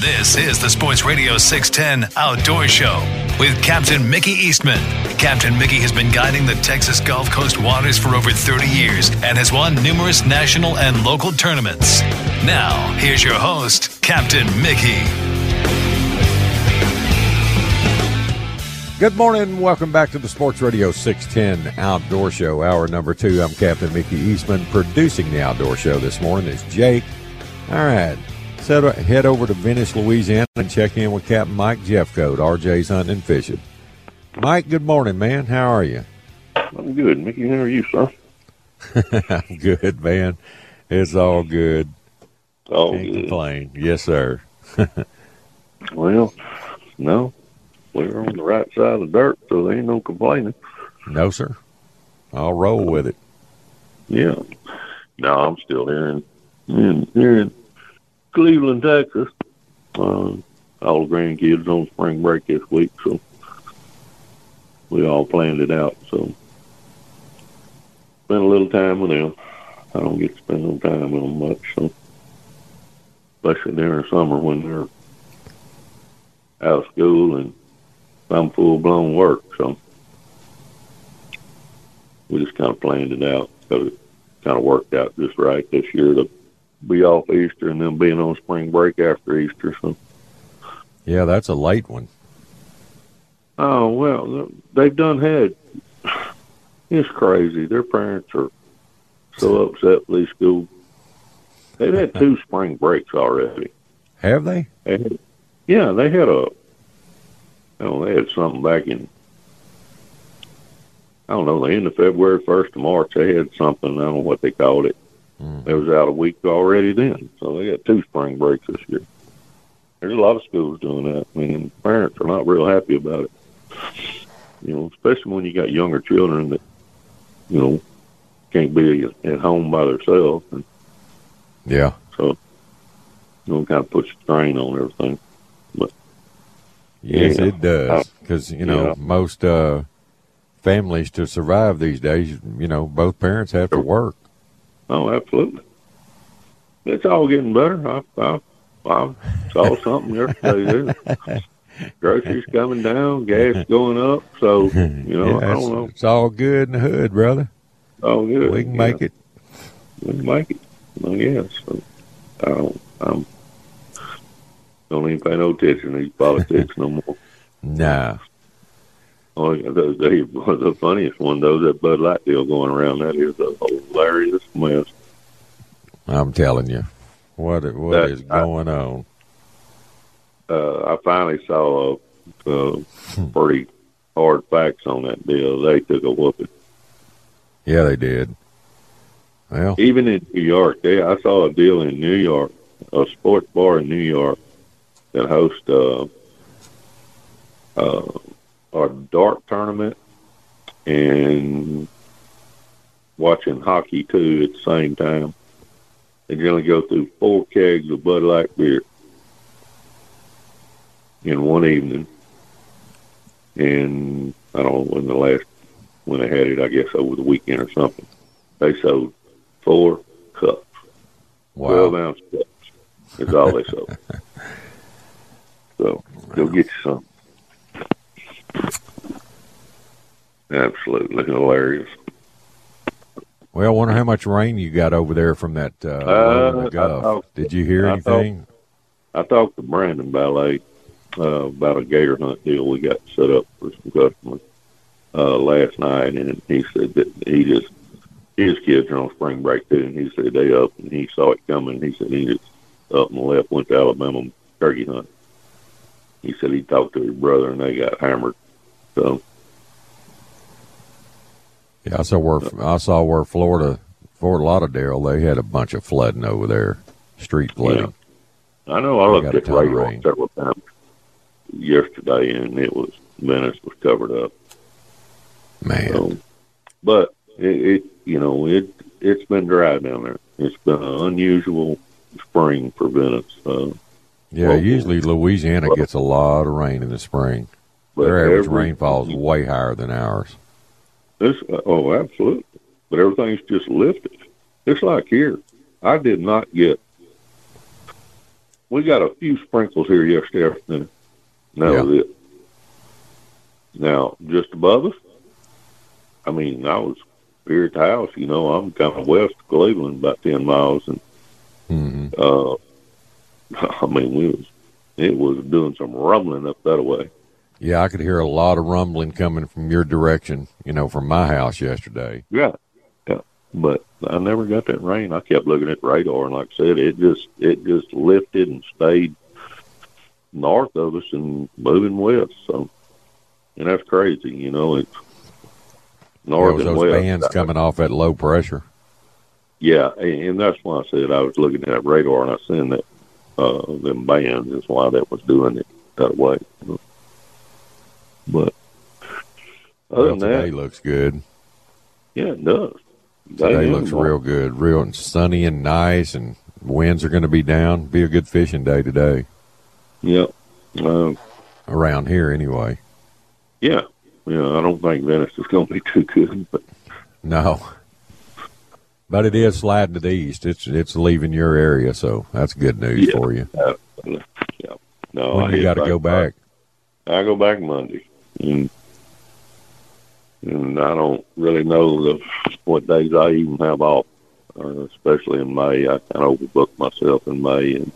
This is the Sports Radio 610 Outdoor Show with Captain Mickey Eastman. Captain Mickey has been guiding the Texas Gulf Coast waters for over 30 years and has won numerous national and local tournaments. Now, here's your host, Captain Mickey. Good morning. Welcome back to the Sports Radio 610 Outdoor Show, hour number two. I'm Captain Mickey Eastman. Producing the Outdoor Show this morning is Jake. All right. So head over to Venice, Louisiana, and check in with Captain Mike Jeffcoat, RJ's Hunting and Fishing. Mike, good morning, man. How are you? I'm good, Mickey. How are you, sir? I'm good, man. It's all good. All Can't good. complain. Yes, sir. Well, no, we're on the right side of the dirt, so there ain't no complaining. No, sir. I'll roll with it. Yeah. No, I'm still in here in Cleveland, Texas. Uh, all the grandkids on spring break this week, so we all planned it out. So spent a little time with them. I don't get to spend no time with them much, so especially during the summer when they're out of school and I'm full blown work. So we just kind of planned it out. So it kind of worked out just right this year to be off Easter and then being on spring break after Easter. So Yeah, that's a late one. oh well, they've done had. It's crazy. Their parents are so upset with these schools. They've had two spring breaks already. Have they? Had, yeah, they had a. You know, they had something back in. I don't know, the end of February, first of March. They had something. I don't know what they called it. It was out a week already then, so they got two spring breaks this year. There's a lot of schools doing that. I mean, parents are not real happy about it. You know, especially when you got younger children that, you know, can't be at home by themselves, and Yeah. so you know, kind of puts a strain on everything. Yes, Yeah. it does. Because, you know, Yeah. most uh, families to survive these days, you know, both parents have to work. Oh, absolutely. It's all getting better. I, I, I saw something yesterday. Groceries coming down, gas going up. So you know, Yeah, I don't know. it's all good in the hood, brother. Oh, good. We can make it. We can make it. I guess. So, I don't. I'm. Don't even pay no attention to these politics no more. Nah. Oh, yeah, the, the, the funniest one though, that Bud Light deal going around. That is a hilarious mess. I'm telling you. What what That- is going on? uh, I finally saw a, uh pretty hard facts on that deal. They took a whooping. Yeah, they did. Well, Even in New York, they, I saw a deal in New York, a sports bar in New York that hosts uh, uh, a dart tournament and watching hockey too at the same time. They generally go through four kegs of Bud Light beer in one evening. And I don't know when the last when they had it, I guess over the weekend or something. They sold four cups, twelve ounce cups. Is all they sold. so go get you some. Absolutely hilarious. Well, I wonder how much rain you got over there from that uh, low in the I Gulf. talked- Did you hear I anything? I talked to Brandon Ballet uh, about a gator hunt deal we got set up for some customers uh, last night, and he said that he just his kids are on spring break too, and he said they up and he saw it coming. He said he just up and left, went to Alabama turkey hunt. He said he talked to his brother and they got hammered. So yeah, I saw where I saw where Florida, Fort Lauderdale, they had a bunch of flooding over there, street flooding. Yeah. I know. I looked at radar several times yesterday, and it was Venice was covered up. Man, so, but it, it, you know, it it's been dry down there. It's been an unusual spring for Venice. Uh, yeah, local. usually Louisiana but, gets a lot of rain in the spring. Their average rainfall is way higher than ours. This, oh, absolutely. But everything's just lifted. It's like here. I did not get. We got a few sprinkles here yesterday afternoon. That yeah. was it. Now, just above us, I mean, I was here at the house. You know, I'm kind of west of Cleveland, about ten miles, and mm-hmm. uh, I mean, we was it was doing some rumbling up that way. Yeah, I could hear a lot of rumbling coming from your direction. You know, from my house yesterday. Yeah, yeah, but I never got that rain. I kept looking at the radar, and like I said, it just it just lifted and stayed north of us and moving west. So, and that's crazy. You know, it's north yeah, and those west. bands coming off at low pressure. Yeah, and that's why I said I was looking at that radar and I seen that uh, them bands is why that was doing it that way. But other well, than that, looks good. Yeah, it does. Today looks real good, real sunny and nice, and winds are going to be down. Be a good fishing day today. Yep. Uh, Around here, anyway. Yeah, yeah. I don't think Venice is going to be too good, but no. But it is sliding to the east. It's it's leaving your area, so that's good news yeah, for you. Absolutely. Yeah. No, when I you got to go back. I go back Monday, and and I don't really know the, what days I even have off, uh, especially in May. I kind of overbook myself in May, and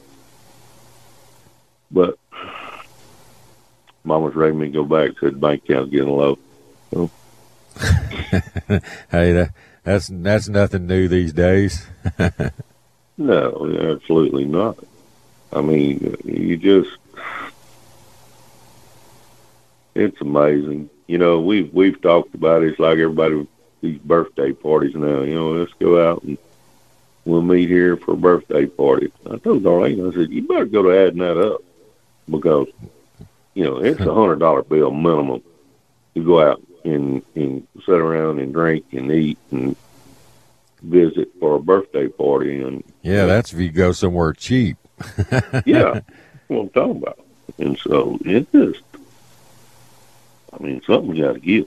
but Mama's ready me to go back. Said bank account's getting low. So. hey, that, that's that's nothing new these days. no, absolutely not. I mean, you just it's amazing. You know, we've we've talked about it. It's like everybody these birthday parties now. You know, let's go out and we'll meet here for a birthday party. I told Darlene, I said, you better go to adding that up because you know it's a hundred dollar bill minimum to go out and and sit around and drink and eat and visit for a birthday party and yeah, that's if you go somewhere cheap. yeah, what I'm talking about. And so it just I mean, something's got to give.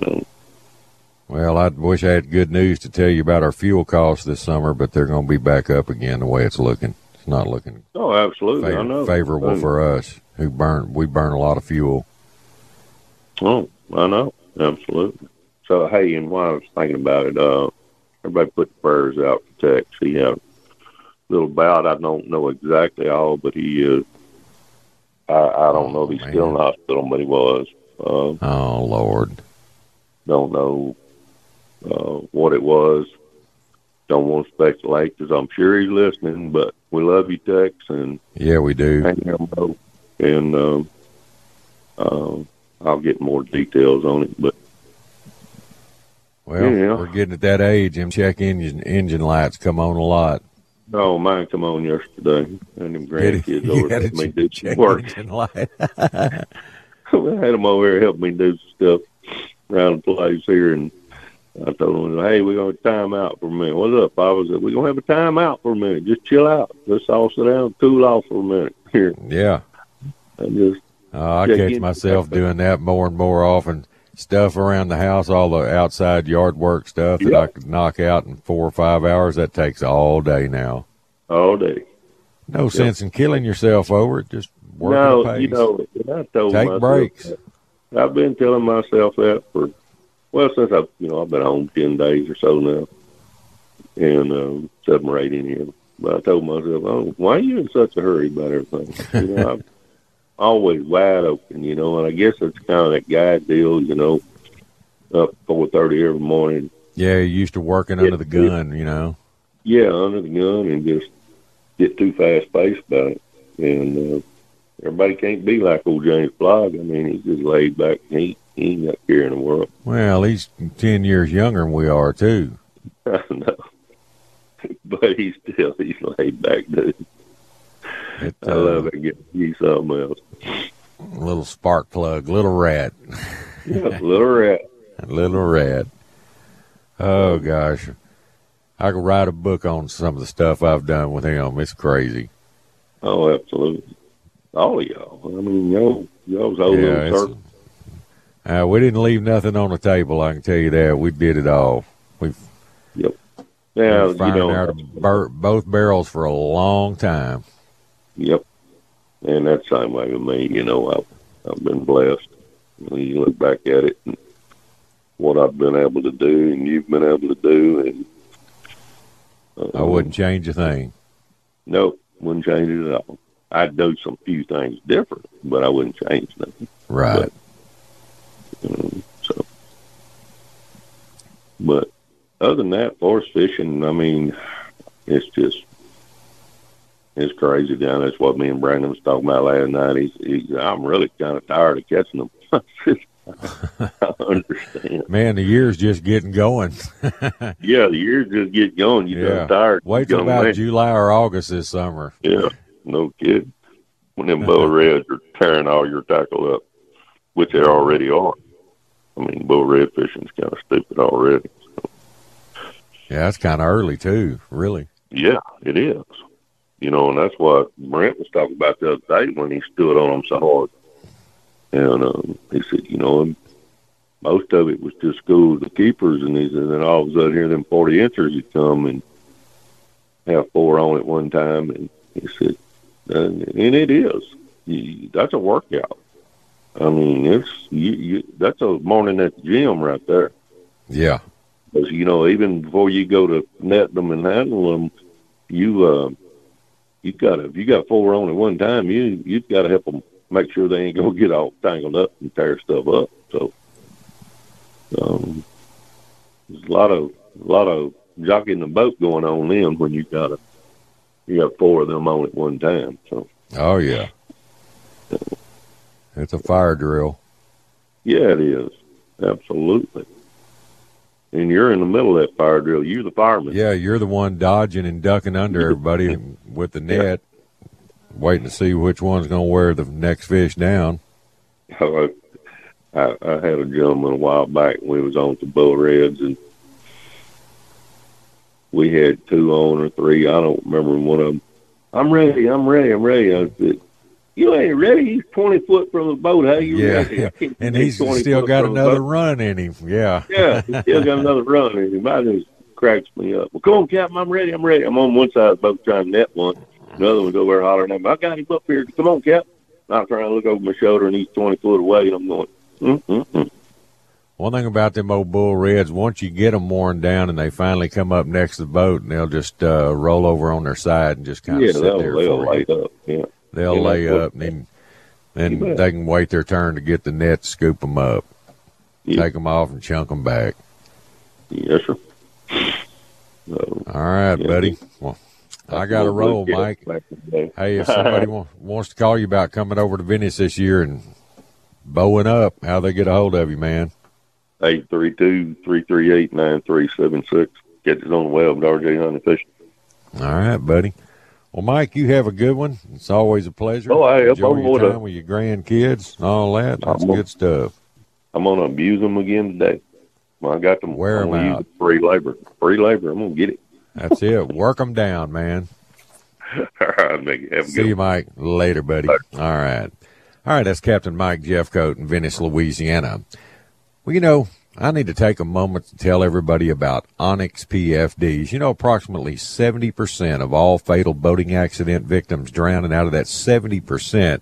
So, well, I wish I had good news to tell you about our fuel costs this summer, but they're going to be back up again the way it's looking. It's not looking. Oh, absolutely. I know. Favorable for us who burn. We burn a lot of fuel. Oh, I know. Absolutely. So, hey, and while I was thinking about it, uh, everybody put the prayers out for Tex. He had a little bout. I don't know exactly all, but he is. I, I don't know if he's man. still in the hospital, but he was. Uh, oh Lord. Don't know uh, what it was. Don't want to speculate because I'm sure he's listening. But we love you, Tex, and yeah, we do. And uh, uh, I'll get more details on it, but. Well, yeah. we're getting at that age, and check engine engine lights come on a lot. Oh, mine come on yesterday, and them grandkids over helped me do some work. I had them over here help me do some stuff around the place here, and I told them, "Hey, we're gonna time out for a minute. What's up, Papa? said, we're gonna have a time out for a minute. Just chill out. Let's all sit down, cool off for a minute here." Yeah. And just. Uh, I catch myself doing that more and more often. Stuff around the house, all the outside yard work stuff that I could knock out in four or five hours, that takes all day now all day. No yep. sense in killing yourself over it. Just work no, at a pace. you know, I told take myself breaks. That. I've been telling myself that for well since I've you know I've been home ten days or so now, and um, seven or eight in here. But I told myself, oh, why are you in such a hurry about everything? You know, always wide open. You know, and I guess it's kind of that guy deal. You know, up four thirty every morning. Yeah, you used to working under the gun, you know. Yeah, under the gun and just get too fast paced about it. And uh, everybody can't be like old James Plaag. I mean, he's just laid back. He he ain't got care in the world. Well, he's ten years younger than we are too. I know, but he's still he's laid back dude. It, I love it. Get you something else. Little spark plug, little rat, Yeah, little rat. little rat. Oh gosh, I could write a book on some of the stuff I've done with him. It's crazy. Oh, absolutely. All of y'all. I mean, y'all, y'all's old Yeah, little Uh, we didn't leave nothing on the table. I can tell you that. We did it all. We've Now, been you know, out both barrels for a long time. Yep. And that's the same way with me. You know, I've, I've been blessed. When you look back at it and what I've been able to do and you've been able to do. And uh, I wouldn't change a thing. No, wouldn't change it at all. I'd do some few things different, but I wouldn't change nothing. Right. Um, so, but other than that, forest fishing, I mean, it's just it's crazy down. That's what me and Brandon was talking about last night. He's, he's I'm really kind of tired of catching them. I understand. Man, the year's just getting going. Yeah, the years just getting going. You Yeah. tired. Wait till about man. July or August this summer. Yeah, no kidding. When them bull reds are tearing all your tackle up, which they already are. I mean, bull red fishing's kind of stupid already. Yeah, that's kind of early too. Really. Yeah, it is. You know, and that's what Brent was talking about the other day when he stood on them so hard. And um, he said, you know, and most of it was just schools the keepers, and he said, and then all of a sudden here, them forty inchers would come and have four on at one time, and he said, and, and it is. You, that's a workout. I mean, it's you, you. That's a morning at the gym right there. Yeah. Because you know, even before you go to net them and handle them, you uh, you got to if you got four on at one time, you you've got to help them make sure they ain't gonna get all tangled up and tear stuff up. So, um, there's a lot of a lot of jockeying the boat going on then when you got a you got four of them on at one time. So, Oh yeah. It's a fire drill. yeah, it is absolutely. And you're in the middle of that fire drill. You're the fireman. Yeah, you're the one dodging and ducking under everybody with the net, waiting to see which one's going to wear the next fish down. Oh, I, I, I had a gentleman a while back. When we was on the bull reds, and we had two on or three. I don't remember one of them. I'm ready. I'm ready. I'm ready. I said, "You ain't ready. He's twenty foot from the boat. How you Yeah, ready?" Can't and he's 20 still got another run in him. Yeah. Yeah, he still got another run in him. I just cracks me up. Well, come on, Captain. I'm ready. I'm ready. I'm on one side of the boat trying to net one. Another one's over there hollering at me. I got him up here. Come on, Cap. I'm trying to look over my shoulder, and he's twenty foot away. And I'm going, mm-mm-mm. One thing about them old bull reds, once you get them worn down and they finally come up next to the boat, and they'll just uh, roll over on their side and just kind of yeah, sit they'll, there they'll for lay you. up. Yeah. They'll Yeah, lay up, and then, then they can wait their turn to get the net, scoop them up, Yeah. take them off, and chunk them back. Yes, sir. So, All right, Yeah. buddy. Well, I got to we'll roll, Mike. back in the day. Hey, if somebody wa- wants to call you about coming over to Venice this year and bowing up, how they get a hold of you, man? Eight three two three three eight nine three seven six. Get it on the web at RJ Hunting Fishing. All right, buddy. Well, Mike, you have a good one. It's always a pleasure. Oh, hey, I'm Enjoy on your time with your grandkids and all that. That's I'm on- good stuff. I'm gonna abuse them again today. Well, I got them. Wear I'm 'em gonna out. use it free labor. Free labor. I'm gonna get it. That's it. Work them down, man. All right, it. Have a See you. Mike. Later, buddy. All right. All right, that's Captain Mike Jeffcoat in Venice, Louisiana. Well, you know, I need to take a moment to tell everybody about Onyx PFDs. You know, approximately 70% of all fatal boating accident victims drown, and out of that 70%,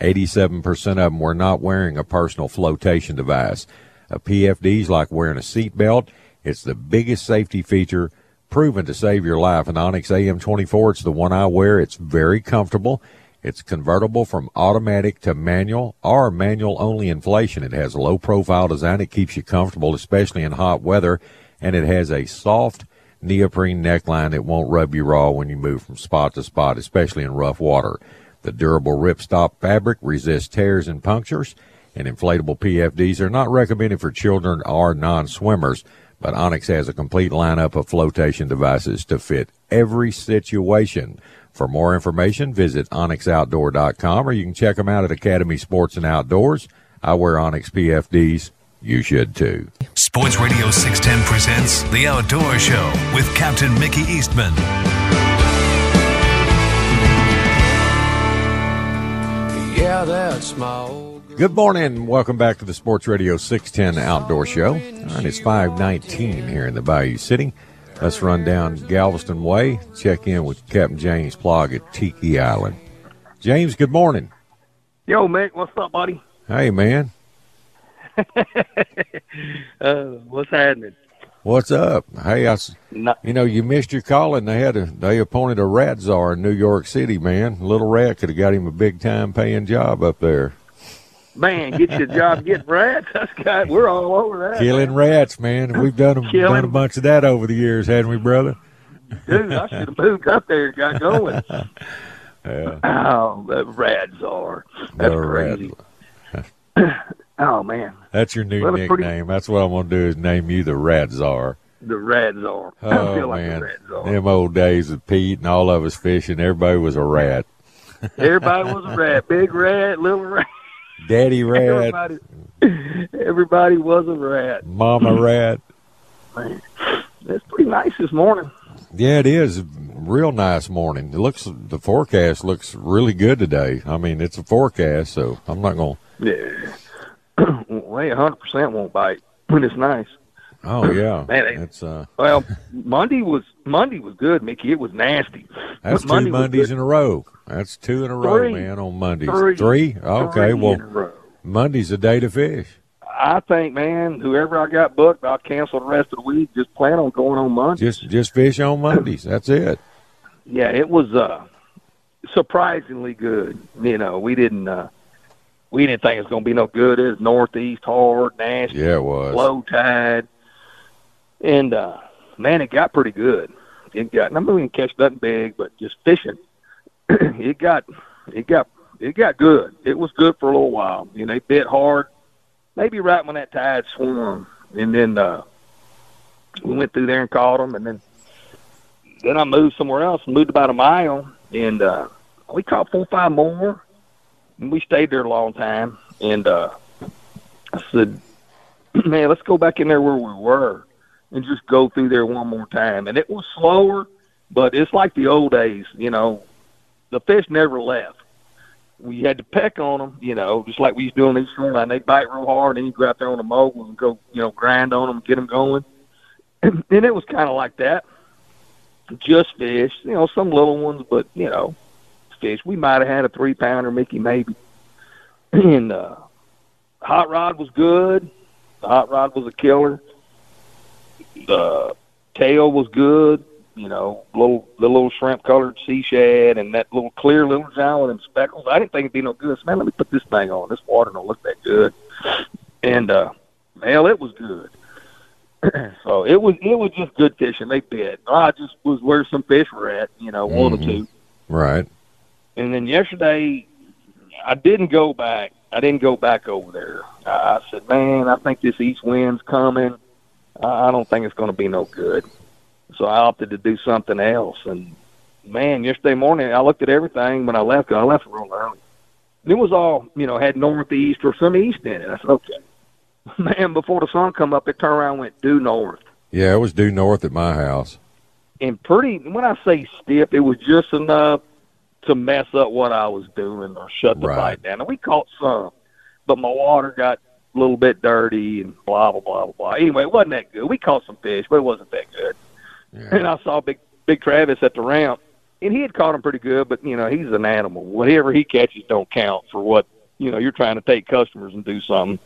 87% of them were not wearing a personal flotation device. A PFD is like wearing a seatbelt. It's the biggest safety feature proven to save your life. An Onyx AM24, it's the one I wear. It's very comfortable. It's convertible from automatic to manual or manual only inflation. It has a low profile design. It keeps you comfortable, especially in hot weather. And it has a soft neoprene neckline that won't rub you raw when you move from spot to spot, especially in rough water. The durable ripstop fabric resists tears and punctures, and inflatable PFDs are not recommended for children or non-swimmers, but Onyx has a complete lineup of flotation devices to fit every situation. For more information, visit onyxoutdoor.com or you can check them out at Academy Sports and Outdoors. I wear Onyx PFDs. You should too. Sports Radio 610 presents The Outdoor Show with Captain Mickey Eastman. Yeah, that's my old. Good morning. Welcome back to the Sports Radio 610 Outdoor Show. And it's 519 here in the Bayou City. Let's run down Galveston Way, check in with Captain James Plaag at Tiki Island. James, good morning. Yo, Mick, what's up, buddy? Hey, man. uh, what's happening? What's up? Hey, I, you know, you missed your call, and they had a they appointed a rat czar in New York City. Man, little rat could have got him a big time paying job up there. Man, get your job, getting rats. That's got. We're all over that. Killing rats, man. We've done, a, done a bunch of that over the years, hadn't we, brother? Dude, I should have moved up there and got going. Yeah, Oh, the rats are. That's the rat. crazy. Oh man, That's your new Well, it's pretty- nickname. That's what I'm gonna do is name you the Rat Czar. the rats are. I Oh feel like man, the are. them old days of Pete and all of us fishing. Everybody was a rat. Everybody was a rat. Big rat, little rat. Daddy rat, Everybody, everybody was a rat. Mama rat. Man, it's pretty nice this morning. Yeah, it is. Real nice morning. It looks the forecast looks really good today. I mean, it's a forecast, so I'm not gonna. Yeah. well, hundred percent won't bite, but it's nice. Oh yeah, Man, it's uh, Well, Monday was Monday was good, Mickey. It was nasty. that's But Monday two Mondays in a row. That's two in a row, Three. man. On Mondays, Three. Okay, Three well, in a row. Monday's a day to fish. I think, man, whoever I got booked, I'll cancel the rest of the week. Just plan on going on Monday. Just just fish on Mondays. That's it. yeah, it was uh surprisingly good. You know, we didn't uh we didn't think it was gonna be no good. It was northeast hard, nasty, Yeah, it was. low tide. And uh man, it got pretty good. It got I mean we didn't catch nothing big, but just fishing. it got it got it got good. It was good for a little while. Know, they bit hard. Maybe right when that tide swung. And then uh we went through there and caught them and then then I moved somewhere else, moved about a mile and uh we caught four or five more and we stayed there a long time and uh I said, Man, let's go back in there where we were and just go through there one more time. And it was slower, but it's like the old days, you know. The fish never left. We had to peck on them, you know, just like we used to do on these shoreline. They bite real hard, and you go out there on the mogul and go, you know, grind on them, get them going. And, and it was kind of like that. Just fish, you know, some little ones, but you know, fish. We might have had a three pounder, Mickey, maybe. And uh, hot rod was good. The hot rod was a killer. The tail was good. You know, little the little shrimp colored sea shad and that little clear little giant with them speckles. I didn't think it'd be no good. So, man, let me put this thing on. This water don't look that good. And uh hell, it was good. so it was it was just good fishing. They bit. I just was where some fish were at. You know, one or Mhm. two. Right. And then yesterday, I didn't go back. I didn't go back over there. I, I said, man, I think this east wind's coming. I, I don't think it's going to be no good. So I opted to do something else. And man, yesterday morning, I looked at everything when I left. 'cause I left real early. And it was all, you know, had northeast or some east in it. I said, okay. Man, before the sun come up, it turned around and went due north. Yeah, it was due north at my house. and pretty when I say stiff, it was just enough to mess up what I was doing or shut the Right. bite down. And we caught some, but my water got a little bit dirty and blah blah blah blah. blah. Anyway, it wasn't that good. We caught some fish, but it wasn't that good. And I saw big big Travis at the ramp, and he had caught him pretty good. But you know, he's an animal. Whatever he catches don't count for what you know. You're trying to take customers and do something.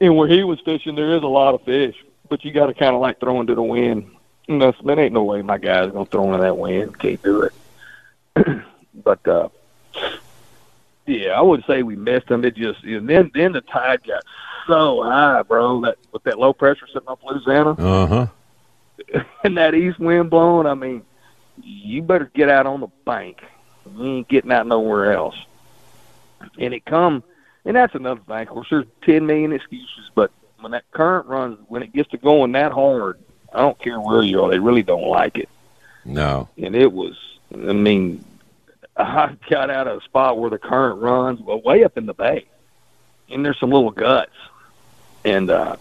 And where he was fishing, there is a lot of fish, but you got to kind of like throw into the wind. And that's, there ain't no way my guy's gonna throw into that wind. Can't do it. but uh, Yeah, I would say we missed them. It just and then then the tide got so high, bro. That with that low pressure sitting off Louisiana Uh huh. and that east wind blowing. I mean, you better get out on the bank. You ain't getting out nowhere else. And it come, and that's another thing. Of course, there's ten million excuses, but when that current runs, when it gets to going that hard, I don't care where you are, they really don't like it. No. And it was, I mean, I got out of a spot where the current runs well, way up in the bay, and there's some little guts, and uh,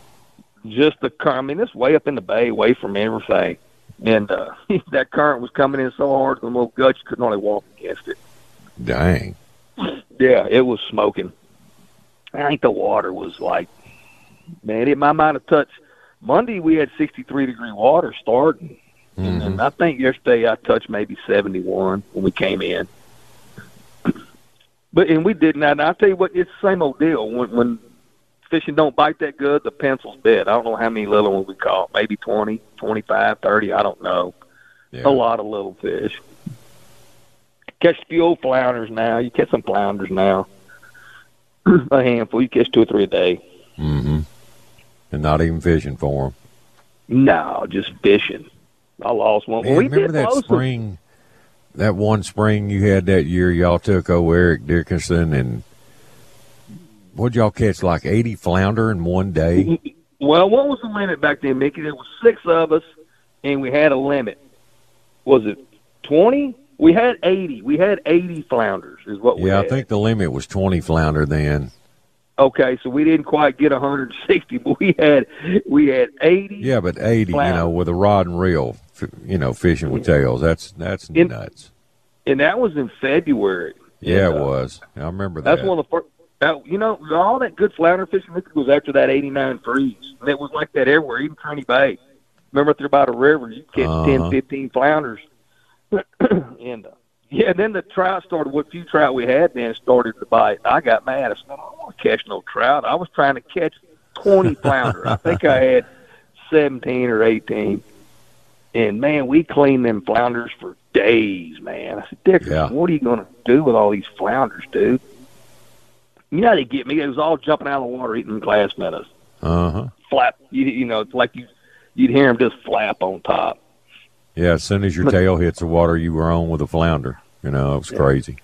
just the current. I mean, it's way up in the bay, away from everything, and uh, that current was coming in so hard, the little guts you couldn't hardly walk against it. Dang. Yeah, it was smoking. I think the water was like, man, it might might have touched. Monday we had 63 degree water starting, Mhm. and I think yesterday I touched maybe 71 when we came in. But and we did not. And I tell you what, it's the same old deal. When when fishing don't bite that good, the pencil's dead. I don't know how many little ones we caught. Maybe 20, 25, 30. I don't know. Yeah. A lot of little fish. Catch a few old flounders now. You catch some flounders now. a handful. You catch two or three a day. Mm-hmm. And not even fishing for them. No, just fishing. I lost one. Man, we remember did that of- spring, that one spring you had that year? Y'all took old Eric Dickinson and what'd y'all catch? Like eighty flounder in one day. Well, what was the limit back then, Mickey? There was six of us, and we had a limit. Was it twenty? We had eighty. We had eighty flounders, is what we Yeah, I think the limit was twenty flounder then. Okay, so we didn't quite get 160, but we had we had 80. Yeah, but eighty, you know, with a rod and reel, you know, fishing with tails. That's that's In- nuts. and that was in February. Yeah, it uh, was. I remember that. That's one of the first. That, you know, all that good flounder fishing Mickey, was after that '89 freeze, and it was like that everywhere, even Trinity Bay. Remember, through by the river, you catch Uh-huh. ten, fifteen 10, 15 flounders, and uh, yeah, and then the trout started. What few trout we had then started to bite. I got mad. I said, I don't want to catch no trout. I was trying to catch 20 flounder. I think I had 17 or 18. And man, we cleaned them flounders for days, man. I said, Dickerson, Yeah. what are you going to do with all these flounders, dude? You know how they get me? It was all jumping out of the water eating glass minnows. Uh huh. Flap, you, you know, it's like you, you'd hear them just flap on top. Yeah, as soon as your tail hits the water, you were on with a flounder. You know, it was crazy.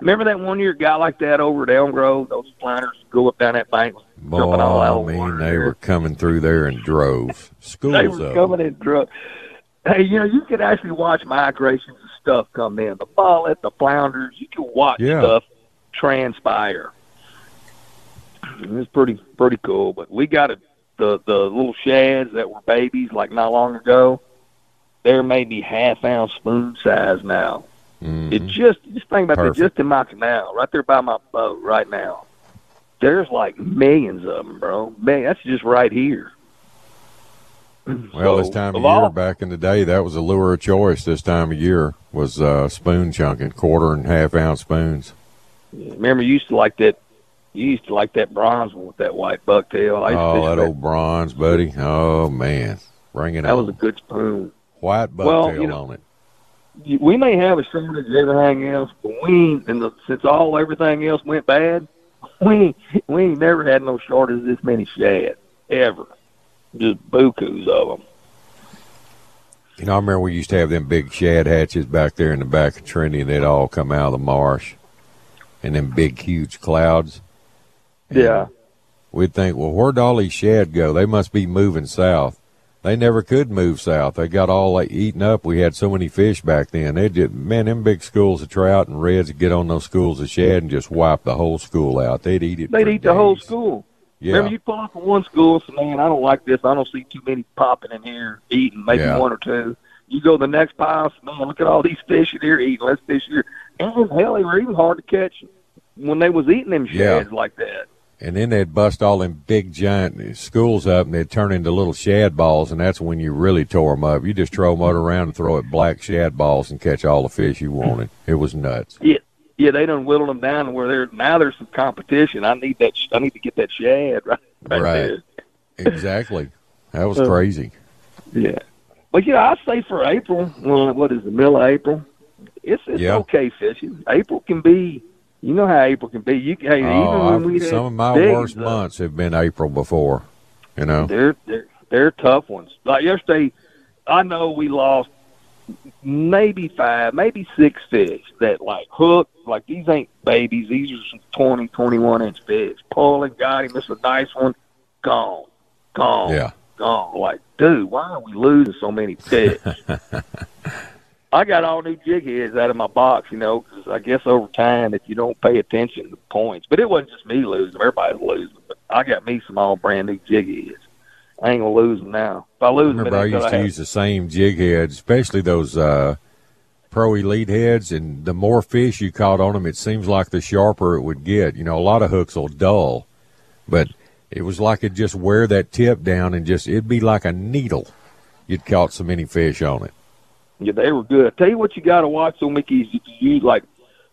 Remember that one year guy like that over at Elm Grove? Those flounders go up down that bank, Boy, jumping all out I of mean, water. they were coming through there in droves. Schools they were them. coming in drunk. Hey, you know, you could actually watch migrations of stuff come in. The mullet, the flounders, you could watch Yeah. stuff transpire. It was pretty pretty cool. But we got a, the the little shads that were babies like not long ago. They're maybe half ounce spoon size now. Mhm. It just just think about Perfect. that. Just in my canal, right there by my boat, right now. There's like millions of them, bro. Man, that's just right here. Well, this time of of year, all- back in the day, that was a lure of choice. This time of year was uh, spoon chunking, quarter and half ounce spoons. Remember, you used to like that. You used to like that bronze one with that white bucktail. I used Oh, fish that that. old bronze, buddy. Oh man, bring it out. That on. was a good spoon. White bucktail Well, you know- on it. We may have a shortage of everything else, but we. And the, since all everything else went bad, we we ain't never had no shortage of this many shad ever. Just bukus of them. You know, I remember we used to have them big shad hatches back there in the back of Trinity. and They'd all come out of the marsh, and them big, huge clouds. And Yeah. We'd think, well, where'd all these shad go? They must be moving south. They never could move south. They got all like, eaten up. We had so many fish back then. They did, man, them big schools of trout and reds would get on those schools of shad and just wipe the whole school out. They'd eat it. They'd eat the whole school. Yeah. Remember, you pull up from one school, and say, man, I don't like this. I don't see too many popping in here eating, maybe Yeah. one or two. You go to the next pile, man, look at all these fish in here eating. Let's fish here. And hell, they were even hard to catch when they was eating them Yeah. shads like that. And then they'd bust all them big giant schools up, and they'd turn into little shad balls, and that's when you really tore them up. You just throw them out around and throw it black shad balls and catch all the fish you wanted. It was nuts. Yeah, yeah, they done whittled them down to where there now there's some competition. I need that. sh- I need to get that shad right, right, Right. there. Exactly. That was crazy. Yeah, but yeah, I say for April, well, what is the middle of April? It's it's Yeah. okay fishing. April can be You know how April can be. You hey, Oh, even when we some of my big worst months have been April before. You know. They're they're they're tough ones. Like yesterday, I know we lost maybe five, maybe six fish that like hooked. Like these ain't babies. These are some 20, 21 inch fish. Pulling, got him. Is a nice one. Gone, gone, Yeah. Gone. Like, dude, why are we losing so many fish? I got all new jig heads out of my box, you know, because I guess over time, if you don't pay attention to points, but it wasn't just me losing; everybody's losing. But I got me some all brand new jig heads. I ain't gonna lose them now. If I I lose them, remember I used to use the same jig heads, especially those uh, pro elite heads. And the more fish you caught on them, it seems like the sharper it would get. You know, a lot of hooks will dull, but it was like it just wear that tip down and just it'd be like a needle. You'd caught so many fish on it. Yeah, they were good. I tell you what, you got to watch on Mickey's. If you like,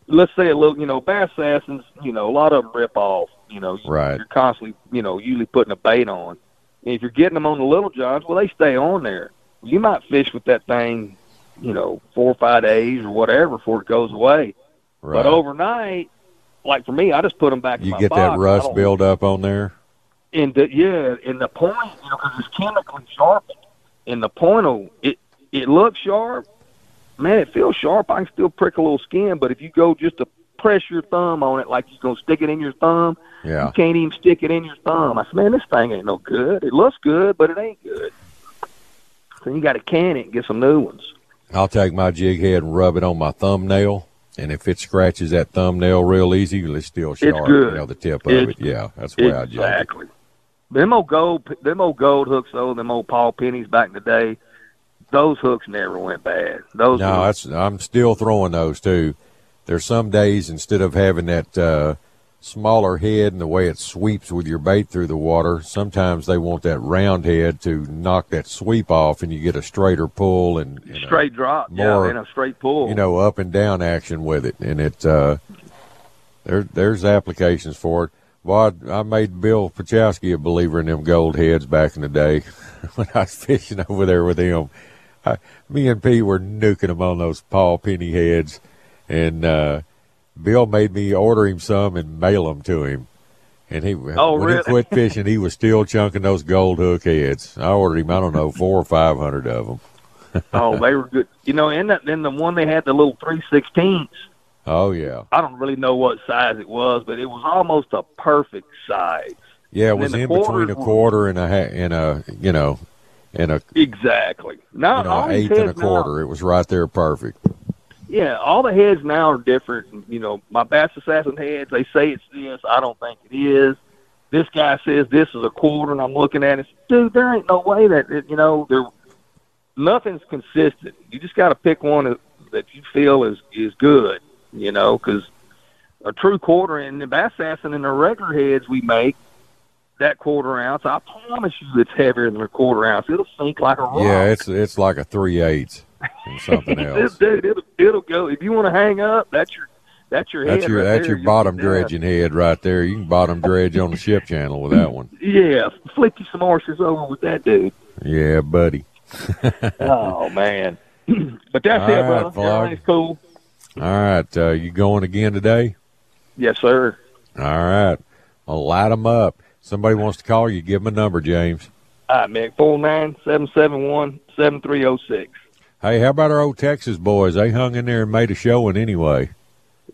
let's say a little, you know, bass assassins. You know, a lot of them rip off. You know, Right. You're constantly, you know, usually putting a bait on. And if you're getting them on the little johns, well, they stay on there. You might fish with that thing, you know, four or five days or whatever before it goes away. Right. But overnight, like for me, I just put them back. in you get box. that rust build up on there. And the, yeah, and the point, you know, because it's chemically sharpened, and the point, will it it looks sharp. Man, it feels sharp. I can still prick a little skin, but if you go just to press your thumb on it like you're gonna stick it in your thumb, yeah. you can't even stick it in your thumb. I said, man, this thing ain't no good. It looks good, but it ain't good. So you got to can it and get some new ones. I'll take my jig head and rub it on my thumbnail, and if it scratches that thumbnail real easy, it's still sharp. good. You know, the tip of It's- it. Yeah, that's the way I judge it. Exactly. Them old gold, them old gold hooks, though, them old Paul pennies back in the day, those hooks never went bad. Those No, were- that's I'm still throwing those too. There's some days instead of having that uh, smaller head and the way it sweeps with your bait through the water, sometimes they want that round head to knock that sweep off, and you get a straighter pull and, and a, straight drop, more, yeah, and a straight pull. you know up and down action with it, and it uh, there there's applications for it. Well, I, I made Bill Pachowski a believer in them gold heads back in the day when I was fishing over there with him. I, me and P were nuking them on those Paul Penny heads, and uh, Bill made me order him some and mail them to him. And he, Oh, when really? he quit fishing, he was still chunking those gold hook heads. I ordered him, I don't know, four or five hundred of them. oh, they were good. You know, and then the one they had the little three sixteenths. Oh yeah, I don't really know what size it was, but it was almost a perfect size. yeah. It was in between a quarter and a ha- and a you know, and a Exactly. Now, you know eighth and a heads now- quarter. It was right there, perfect. Yeah, all the heads now are different. You know, my Bass Assassin heads, they say it's this. I don't think it is. This guy says this is a quarter, and I'm looking at it. Dude, there ain't no way that it, you know there. Nothing's consistent. You just got to pick one that, that you feel is is good. You know, because a true quarter and the Bass Assassin and the regular heads we make, that quarter ounce, I promise you, it's heavier than a quarter ounce. It'll sink like a rock. Yeah, it's it's like a three eighths and something else. Dude, it'll, it'll go. If you want to hang up, that's your that's your That's head. your right that's there. your bottom dredging head right there. You can bottom dredge on the ship channel with that one. Yeah, flip you some horses over with that dude. Yeah, buddy. oh man, but that's All it, right, brother. Everything's cool. All right, uh, you going again today? Yes, sir. All right, I'll light them up. Somebody wants to call you, give them a number, James. All right, Mick. Four nine seven seven one seven three zero six. Hey, how about our old Texas boys? They hung in there and made a showing anyway.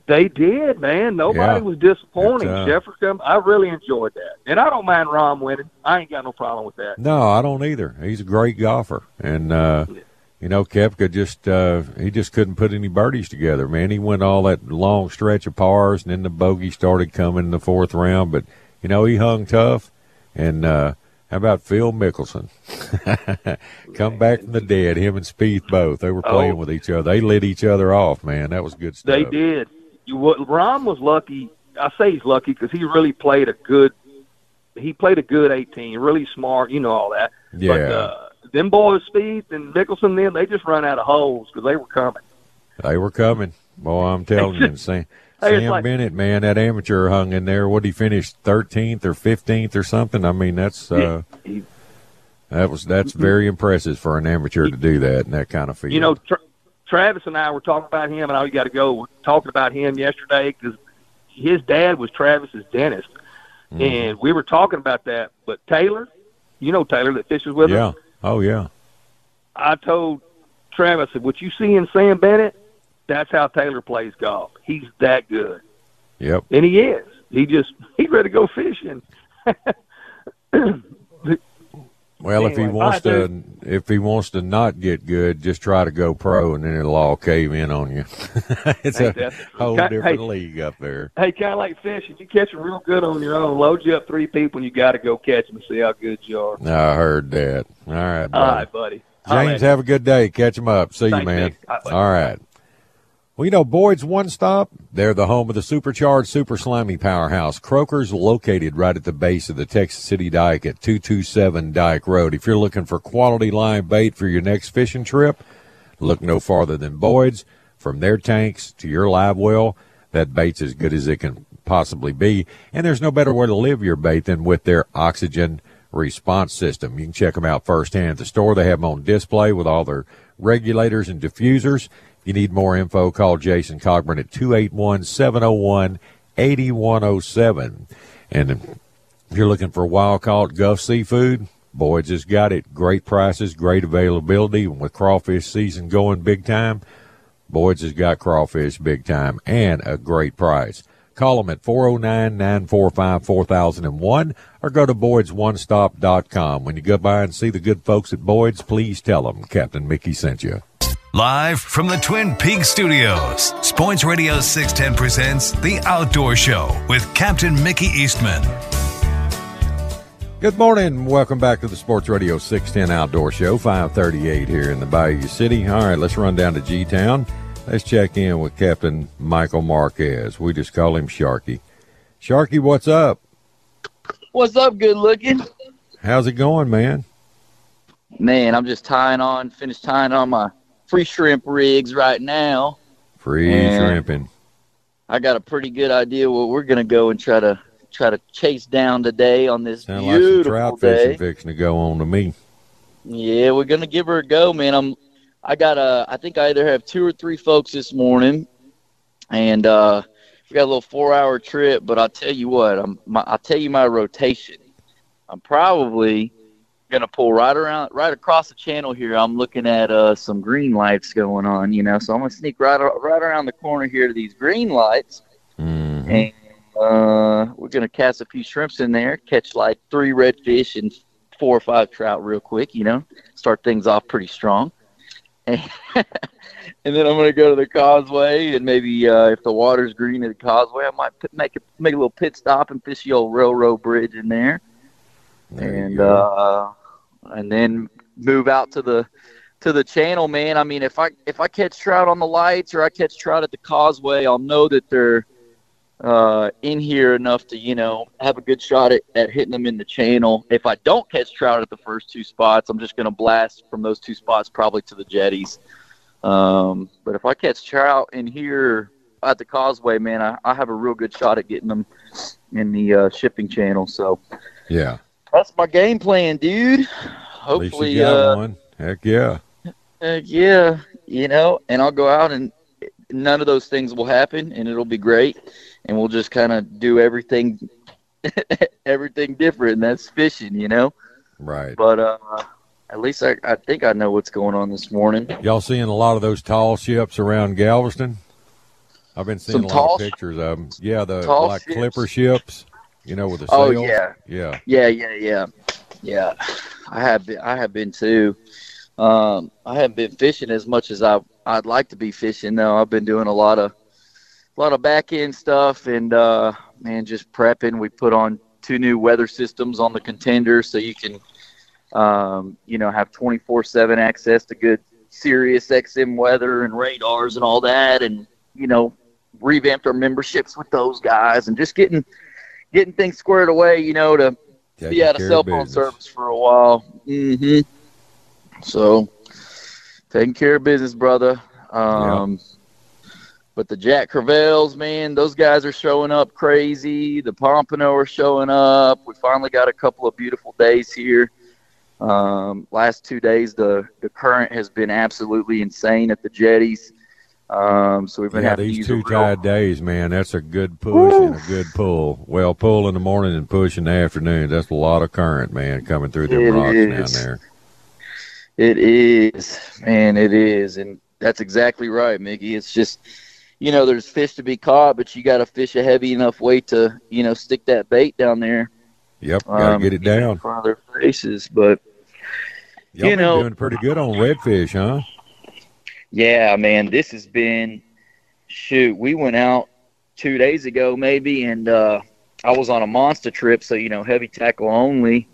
They did, man. Nobody Yeah. was disappointing. Time. Jefferson, I really enjoyed that, and I don't mind Rahm winning. I ain't got no problem with that. No, I don't either. He's a great golfer, and uh, you know, Koepka just uh, he just couldn't put any birdies together. Man, he went all that long stretch of pars, and then the bogey started coming in the fourth round. But you know, he hung tough. And uh, how about Phil Mickelson? Come back from the dead. Him and Spieth both. They were playing Oh. with each other. They lit each other off. Man, that was good stuff. They did. You, what, Rahm was lucky. I say he's lucky because he really played a good. He played a good eighteen. Really smart. You know all that. Yeah. But uh, them boys, Spieth and Mickelson, them they just run out of holes because they were coming. They were coming. Boy, I'm telling you, Sam, Sam like- Bennett, man, that amateur hung in there. What he finished thirteenth or fifteenth or something. I mean, that's uh, He- that was that's very impressive for an amateur to do that in that kind of field. You know, Tra- Travis and I were talking about him, and I got to go. We're talking about him yesterday because his dad was Travis's dentist, Mm-hmm. and we were talking about that. But Taylor, you know Taylor that fishes with Yeah. him. Oh yeah. I told Travis, what you see in Sam Bennett, that's how Taylor plays golf. He's that good, Yep. and he is. He just he's ready to go fishing. Well, if he wants to, right, if he wants to not get good, just try to go pro, and then it'll all cave in on you. it's Hey, a whole Hey, different hey. league up there. Hey, kind of like fishing. You catch them real good on your own. Load you up three people, and you got to go catch them and see how good you are. I heard that. All right, All brother. right, buddy. James, have a good day. Catch him up. See you, man. All buddy. All right. Well, you know, Boyd's One Stop, they're the home of the supercharged, super slimy powerhouse. Croaker's located right at the base of the Texas City Dike at 227 Dike Road. If you're looking for quality line bait for your next fishing trip, look no farther than Boyd's. From their tanks to your live well, that bait's as good as it can possibly be. And there's no better way to live your bait than with their oxygen response system. You can check them out firsthand at the store. They have them on display with all their regulators and diffusers. You need more info, call Jason Cogburn at 281 701 8107. And if you're looking for wild caught Gulf seafood, Boyd's has got it. Great prices, great availability. And with crawfish season going big time, Boyd's has got crawfish big time and a great price. Call them at 409 945 4001 or go to Boyd'sOneStop.com. When you go by and see the good folks at Boyd's, please tell them Captain Mickey sent you. Live from the Twin Peaks studios, Sports Radio 610 presents The Outdoor Show with Captain Mickey Eastman. Good morning. Welcome back to the Sports Radio 610 Outdoor Show, 538 here in the Bayou City. All right, let's run down to G-Town. Let's check in with Captain Michael Marquez. We just call him Sharky. Sharky, what's up? What's up, good looking? How's it going, man? Man, I'm just tying on, finished tying on my free shrimp rigs right now. Free Yeah. shrimping. I got a pretty good idea what we're gonna go and try to try to chase down today on this Sound like some beautiful trout day. fishing fixing to go on to me. Yeah, we're gonna give her a go, man. I'm I got a I think I either have two or three folks this morning and uh we got a little four hour trip, but I'll tell you what, I'm my, I'll tell you my rotation. I'm probably gonna pull right around right across the channel here. I'm looking at uh some green lights going on, you know, so I'm gonna sneak right right around the corner here to these green lights Mhm. and uh, we're gonna cast a few shrimps in there, catch like three redfish and four or five trout real quick. You know, start things off pretty strong. And, and then I'm gonna go to the causeway, and maybe uh, if the water's green at the causeway, I might put, make a make a little pit stop and fish the old railroad bridge in there, There and uh, and then move out to the to the channel, man. I mean, if I if I catch trout on the lights or I catch trout at the causeway, I'll know that they're uh, in here enough to you know have a good shot at, at hitting them in the channel. If I don't catch trout at the first two spots, I'm just going to blast from those two spots probably to the jetties. Um, but if I catch trout in here at the causeway, man, I, I have a real good shot at getting them in the uh, shipping channel. So yeah. That's my game plan, dude. Hopefully, you got uh, one. Heck yeah. Heck yeah, you know, and I'll go out and none of those things will happen, and it'll be great, and we'll just kind of do everything, everything different. And that's fishing, you know. Right. But uh, at least I, I think I know what's going on this morning. Y'all seeing a lot of those tall ships around Galveston? I've been seeing Some a lot of pictures of them. Yeah, the like ships? clipper ships, you know, with the Oh, yeah. Yeah. Yeah, yeah, yeah, yeah. I have been. I have been too. Um, I haven't been fishing as much as I I'd like to be fishing. though. I've been doing a lot of a lot of back end stuff and uh, man, just prepping. We put on two new weather systems on the contender, so you can um, you know have twenty four seven access to good Sirius XM weather and radars and all that, and you know revamped our memberships with those guys and just getting getting things squared away. You know to Taking be out of cell phone business. service for a while. hmm So, taking care of business, brother. Um, But the Jack Crevalles, man, those guys are showing up crazy. The Pompano are showing up. We finally got a couple of beautiful days here. Um, last two days, the the current has been absolutely insane at the jetties. Um, so we've been yeah, having these two real- tide days, man. That's a good push and a good pull. Well, pull in the morning and push in the afternoon. That's a lot of current, man, coming through them It rocks is. down there. It is, man, it is, and that's exactly right, Mickey. It's just, you know, there's fish to be caught, but you got to fish a heavy enough weight to, you know, stick that bait down there. Yep, gotta um, get it down. front of their faces. But Y'all you know- doing pretty good on redfish, huh? Yeah, man, this has been shoot. We went out two days ago, maybe, and uh, I was on a monster trip, so you know, heavy tackle only.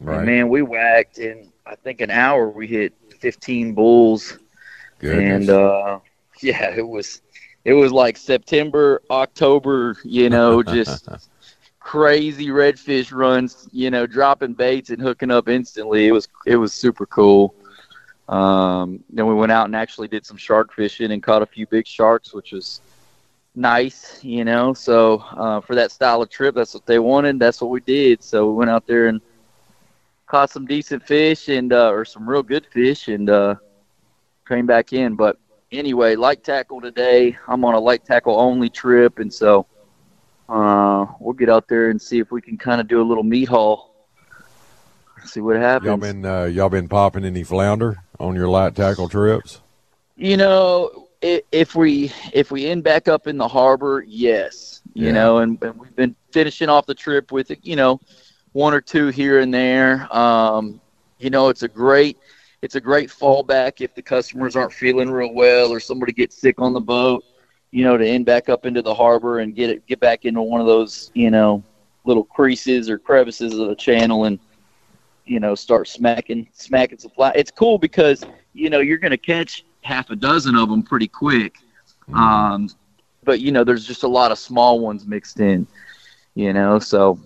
Right. And man, we whacked in I think an hour. We hit 15 bulls. Goodness. and uh yeah it was it was like september october you know just crazy redfish runs you know dropping baits and hooking up instantly it was it was super cool um then we went out and actually did some shark fishing and caught a few big sharks which was nice you know so uh for that style of trip that's what they wanted that's what we did so we went out there and caught some decent fish and uh or some real good fish and uh came back in. But anyway, light tackle today. I'm on a light tackle only trip, and so uh, we'll get out there and see if we can kind of do a little meat haul. See what happens. y'all been uh, y'all been popping any flounder on your light tackle trips? You know, if we if we end back up in the harbor, yes. You Yeah. know, and, and we've been finishing off the trip with you know one or two here and there. Um, you know, it's a great it's a great fallback if the customers aren't feeling real well or somebody gets sick on the boat. You know, to end back up into the harbor and get it get back into one of those you know little creases or crevices of the channel and you know start smacking smacking some fly. It's cool because you know you're going to catch half a dozen of them pretty quick. Um, but you know, there's just a lot of small ones mixed in. You know, so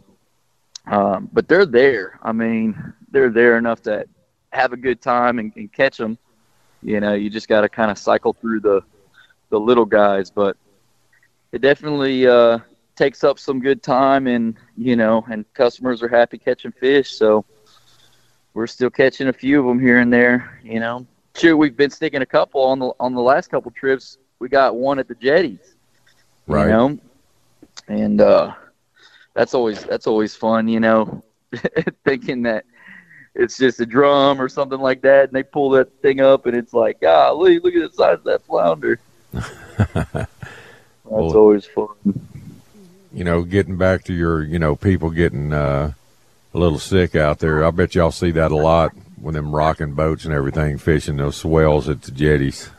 um, but they're there. I mean, they're there enough to have a good time and, and catch them. You know, you just got to kind of cycle through the the little guys, but it definitely uh, takes up some good time, and you know, and customers are happy catching fish. So we're still catching a few of them here and there. You know, sure, we've been sticking a couple on the on the last couple trips. We got one at the jetties. Right. You know, and uh, that's always that's always fun. You know, thinking that it's just a drum or something like that, and they pull that thing up, and it's like, golly, look at the size of that flounder. That's Well- always fun. You know, getting back to your, you know, people getting uh, a little sick out there. I bet y'all see that a lot with them rocking boats and everything, fishing those swells at the jetties.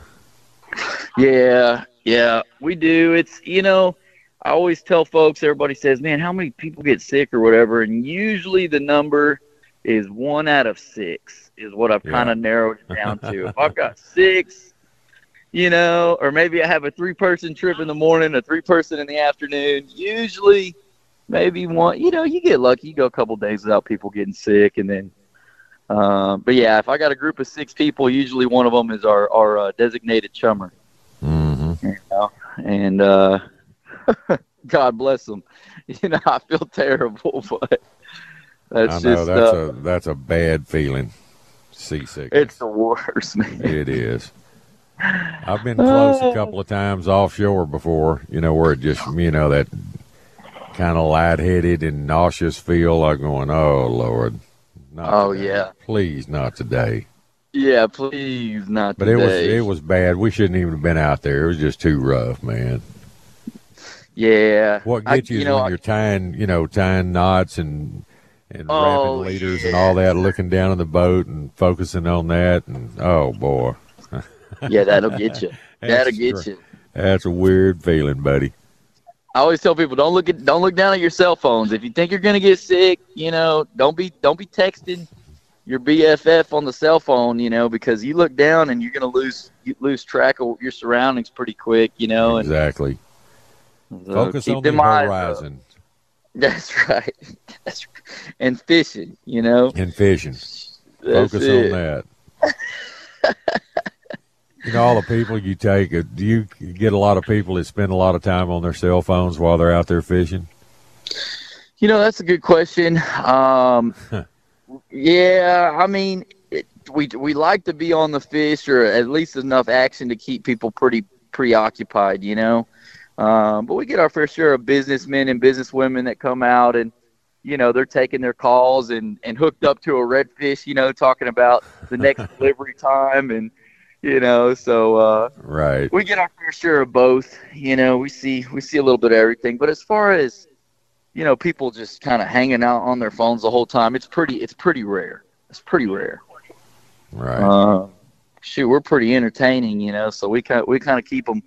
Yeah, yeah, we do. It's you know, I always tell folks. Everybody says, "Man, how many people get sick or whatever?" And usually the number is one out of six. Is what I've Yeah. kind of narrowed it down to. if I've got six, you know, or maybe I have a three-person trip in the morning, a three-person in the afternoon. Usually, maybe one. You know, you get lucky. You go a couple days without people getting sick, and then. Um, but yeah, if I got a group of six people, usually one of them is our our uh, designated chummer Mm-hmm. you know, and uh, God bless them. You know, I feel terrible, but that's I know just that's uh, a that's a bad feeling. Seasick. it's the worst, man. It is. I've been close Uh. a couple of times offshore before, you know, where it just, you know, that kind of lightheaded and nauseous feel. I'm going, oh, Lord. Oh, today. yeah. Please, not today. Yeah, please not today. But today. it was it was bad. We shouldn't even have been out there. It was just too rough, man. yeah. What I- gets you, is know, when I- you're tying, you know, tying knots and and Oh, wrapping leaders and all that, looking down in the boat and focusing on that, and oh boy, yeah, that'll get you. that'll That's get you. that's a weird feeling, buddy. I always tell people don't look at don't look down at your cell phones. If you think you're gonna get sick, you know, don't be don't be texting your BFF on the cell phone, you know, because you look down and you're gonna lose you lose track of your surroundings pretty quick, you know. And exactly. so Focus on the up. horizon That's right. That's right. And fishing, you know. and fishing. That's Focus it. on that. you know, all the people you take. uh, Do you get a lot of people that spend a lot of time on their cell phones while they're out there fishing? You know, that's a good question. Um, yeah, I mean, it, we we like to be on the fish or at least enough action to keep people pretty preoccupied, you know. Um, but we get our fair share of businessmen and businesswomen that come out and you know they're taking their calls and and hooked up to a redfish, you know, talking about the next delivery time and you know so uh right. we get our fair share of both you know we see we see a little bit of everything but as far as you know people just kind of hanging out on their phones the whole time it's pretty it's pretty rare. It's pretty rare. Right. Uh, shoot we're pretty entertaining you know so we kind we kind of keep them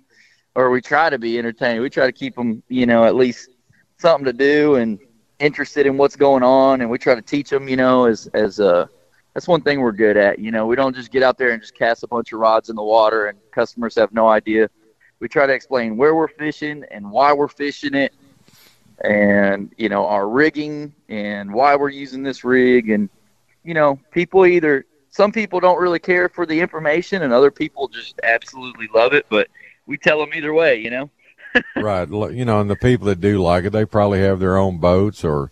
or we try to be entertaining. We try to keep them you know at least something to do and interested in what's going on and we try to teach them you know as as uh that's one thing we're good at. You know, we don't just get out there and just cast a bunch of rods in the water and customers have no idea. We try to explain where we're fishing and why we're fishing it and, you know, our rigging and why we're using this rig. And, you know, people either, some people don't really care for the information and other people just absolutely love it, but we tell them either way, you know? right. You know, and the people that do like it, they probably have their own boats or,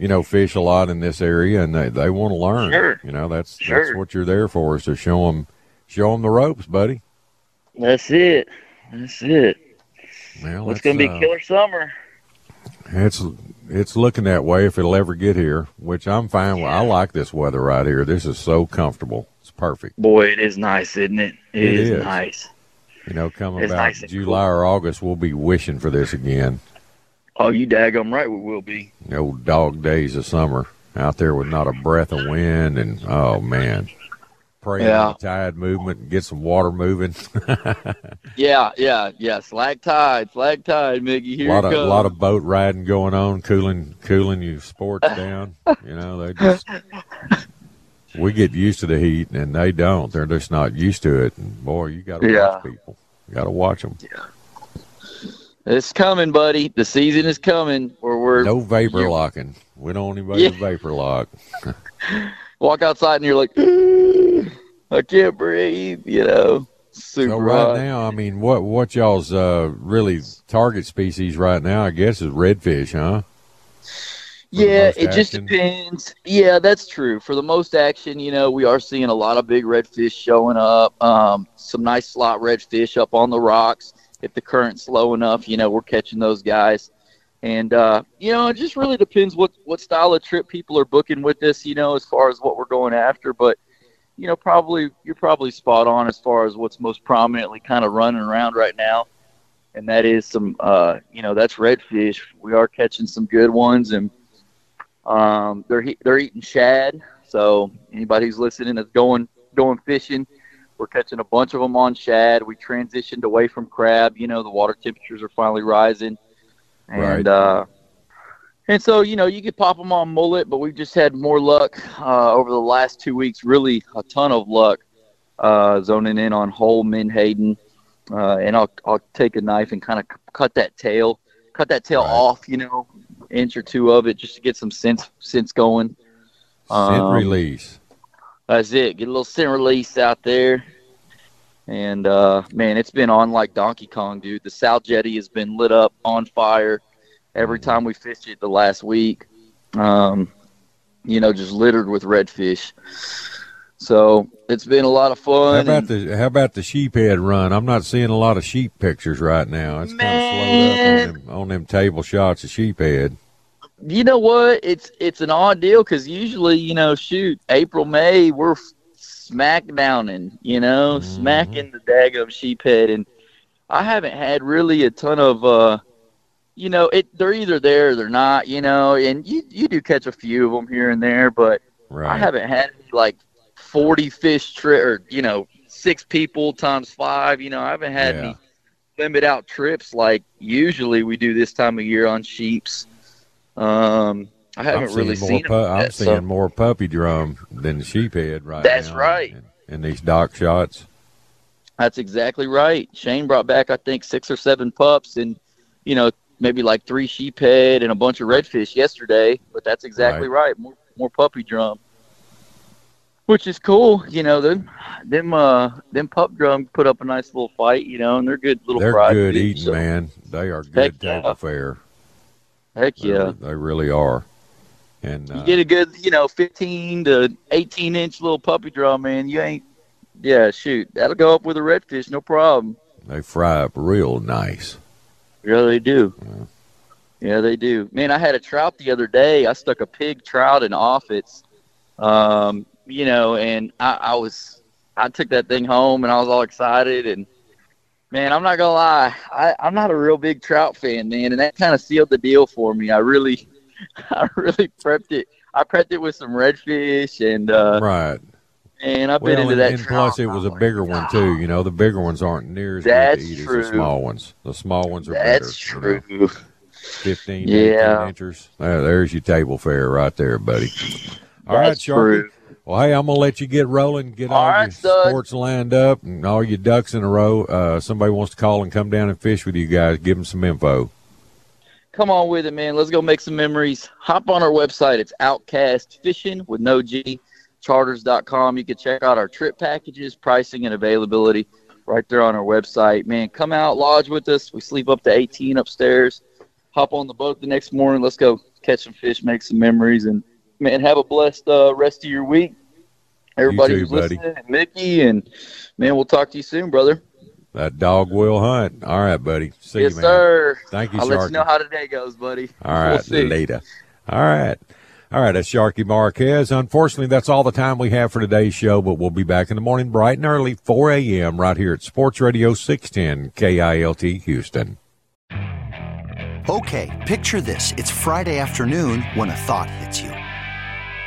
you know, fish a lot in this area, and they, they want to learn. Sure. You know, that's Sure. that's what you're there for is to show them show them the ropes, buddy. That's it. That's it. Well, It's going to be uh, killer summer. It's it's looking that way if it'll ever get here, which I'm fine with. I like this weather right here. This is so comfortable. It's perfect. Boy, it is nice, isn't it? It it is, is. nice. You know, coming It's about nice July or August, we'll be wishing for this again. Oh, you daggum right we will be. The old dog days of summer out there with not a breath of wind, and oh man, pray Yeah. on the tide movement and get some water moving. Yeah, yeah, yeah. Slack tide, slack tide, Mickey. A Here lot it of comes. lot of boat riding going on, cooling cooling you sports down. You know, they just we get used to the heat, and they don't. They're just not used to it. And boy, you got to Yeah. watch people. You got to watch them. It's coming, buddy. The season is coming. Where we're No vapor locking. We don't want anybody to vapor lock. walk outside and you're like, I can't breathe. You know, super So right hot. now, I mean, what what y'all's uh, really target species right now? I guess is redfish, huh? Yeah, it just depends. Yeah, that's true. For the most action, you know, we are seeing a lot of big redfish showing up. Um, some nice slot redfish up on the rocks. If the current's slow enough, you know, we're catching those guys. And uh, you know, it just really depends what what style of trip people are booking with us. You know, as far as what we're going after. But you know, probably you're probably spot on as far as what's most prominently kind of running around right now. And that is some, uh, you know, that's redfish. We are catching some good ones, and um, they're they're eating shad. So anybody who's listening is going going fishing. We're catching a bunch of them on shad. We transitioned away from crab. You know, the water temperatures are finally rising, and Right. uh, and so you know you could pop them on mullet, but we've just had more luck uh, over the last two weeks. Really, a ton of luck uh, zoning in on whole menhaden. Uh, and I'll I'll take a knife and kind of cut that tail, cut that tail Right. off. You know, inch or two of it just to get some sense sense going. Scent Um, release. That's it. Get a little scent release out there. And uh, man, it's been on like Donkey Kong, dude. The South Jetty has been lit up on fire every time we fished it the last week. Um, you know, just littered with redfish. So it's been a lot of fun. How about and- the how about the sheephead run? I'm not seeing a lot of sheep pictures right now. It's kind of slowed up on them, on them table shots of sheephead. You know what? It's it's an odd deal because usually, you know, shoot, April, May, we're f- smack downing, you know, Mhm. smacking the daggum sheephead, and I haven't had really a ton of, uh, you know, it. They're either there or they're not, you know, and you you do catch a few of them here and there, but Right. I haven't had like forty fish trip or you know six people times five. You know, I haven't had Yeah. any limit out trips like usually we do this time of year on sheeps. Um, I haven't really seen pu- I'm yet, so- seeing more puppy drum than sheephead right now. That's now. right. In, in these dock shots. That's exactly right. Shane brought back, I think, six or seven pups, and you know maybe like three sheephead and a bunch of redfish yesterday. But that's exactly right. More more puppy drum, which is cool. You know them them uh them pup drum put up a nice little fight. You know, and they're good little They're good eating, so- man. They are good Heck table yeah. fare. Heck yeah. re- They really are. And You uh, get a good, you know, 15 to 18 inch little puppy draw, man. You ain't, yeah, shoot, that'll go up with a redfish, no problem. They fry up real nice. Yeah, they do. Yeah, they do. Man, I had a trout the other day. I stuck a pig trout in offits, um, you know, and I, I was, I took that thing home and I was all excited. And man, I'm not gonna lie, I, I'm not a real big trout fan, man, and that kind of sealed the deal for me. I really, I really prepped it. I prepped it with some redfish and uh, right. And I've well, been into and, that. And plus, it was a bigger one too. You know, the bigger ones aren't near as That's good to eat true. as the small ones. The small ones are That's better. true. You know? 15, Yeah. inches. There, there's your table fare right there, buddy. All right, That's Sharky. true. Well, hey, I'm gonna let you get rolling, get all, All your right, stud. sports lined up, and all your ducks in a row. Uh, somebody wants to call and come down and fish with you guys. Give them some info. Come on with it, man. Let's go make some memories. Hop on our website. It's Outcast Fishing with no G. Charters.com. You can check out our trip packages, pricing, and availability right there on our website. Man, come out, lodge with us. We sleep up to 18 upstairs. Hop on the boat the next morning. Let's go catch some fish, make some memories, and man, have a blessed uh, rest of your week. Everybody too, who's buddy. listening, and Mickey, and man, we'll talk to you soon, brother. That dog will hunt. All right, buddy. See yes, you, man. sir. Thank you, I'll Sharky. let you know how today goes, buddy. All right, We'll see. later. All right. All right, that's Sharky Marquez. Unfortunately, that's all the time we have for today's show, but we'll be back in the morning bright and early, 4 a.m., right here at Sports Radio 610 KILT Houston. Okay, picture this. It's Friday afternoon when a thought hits you.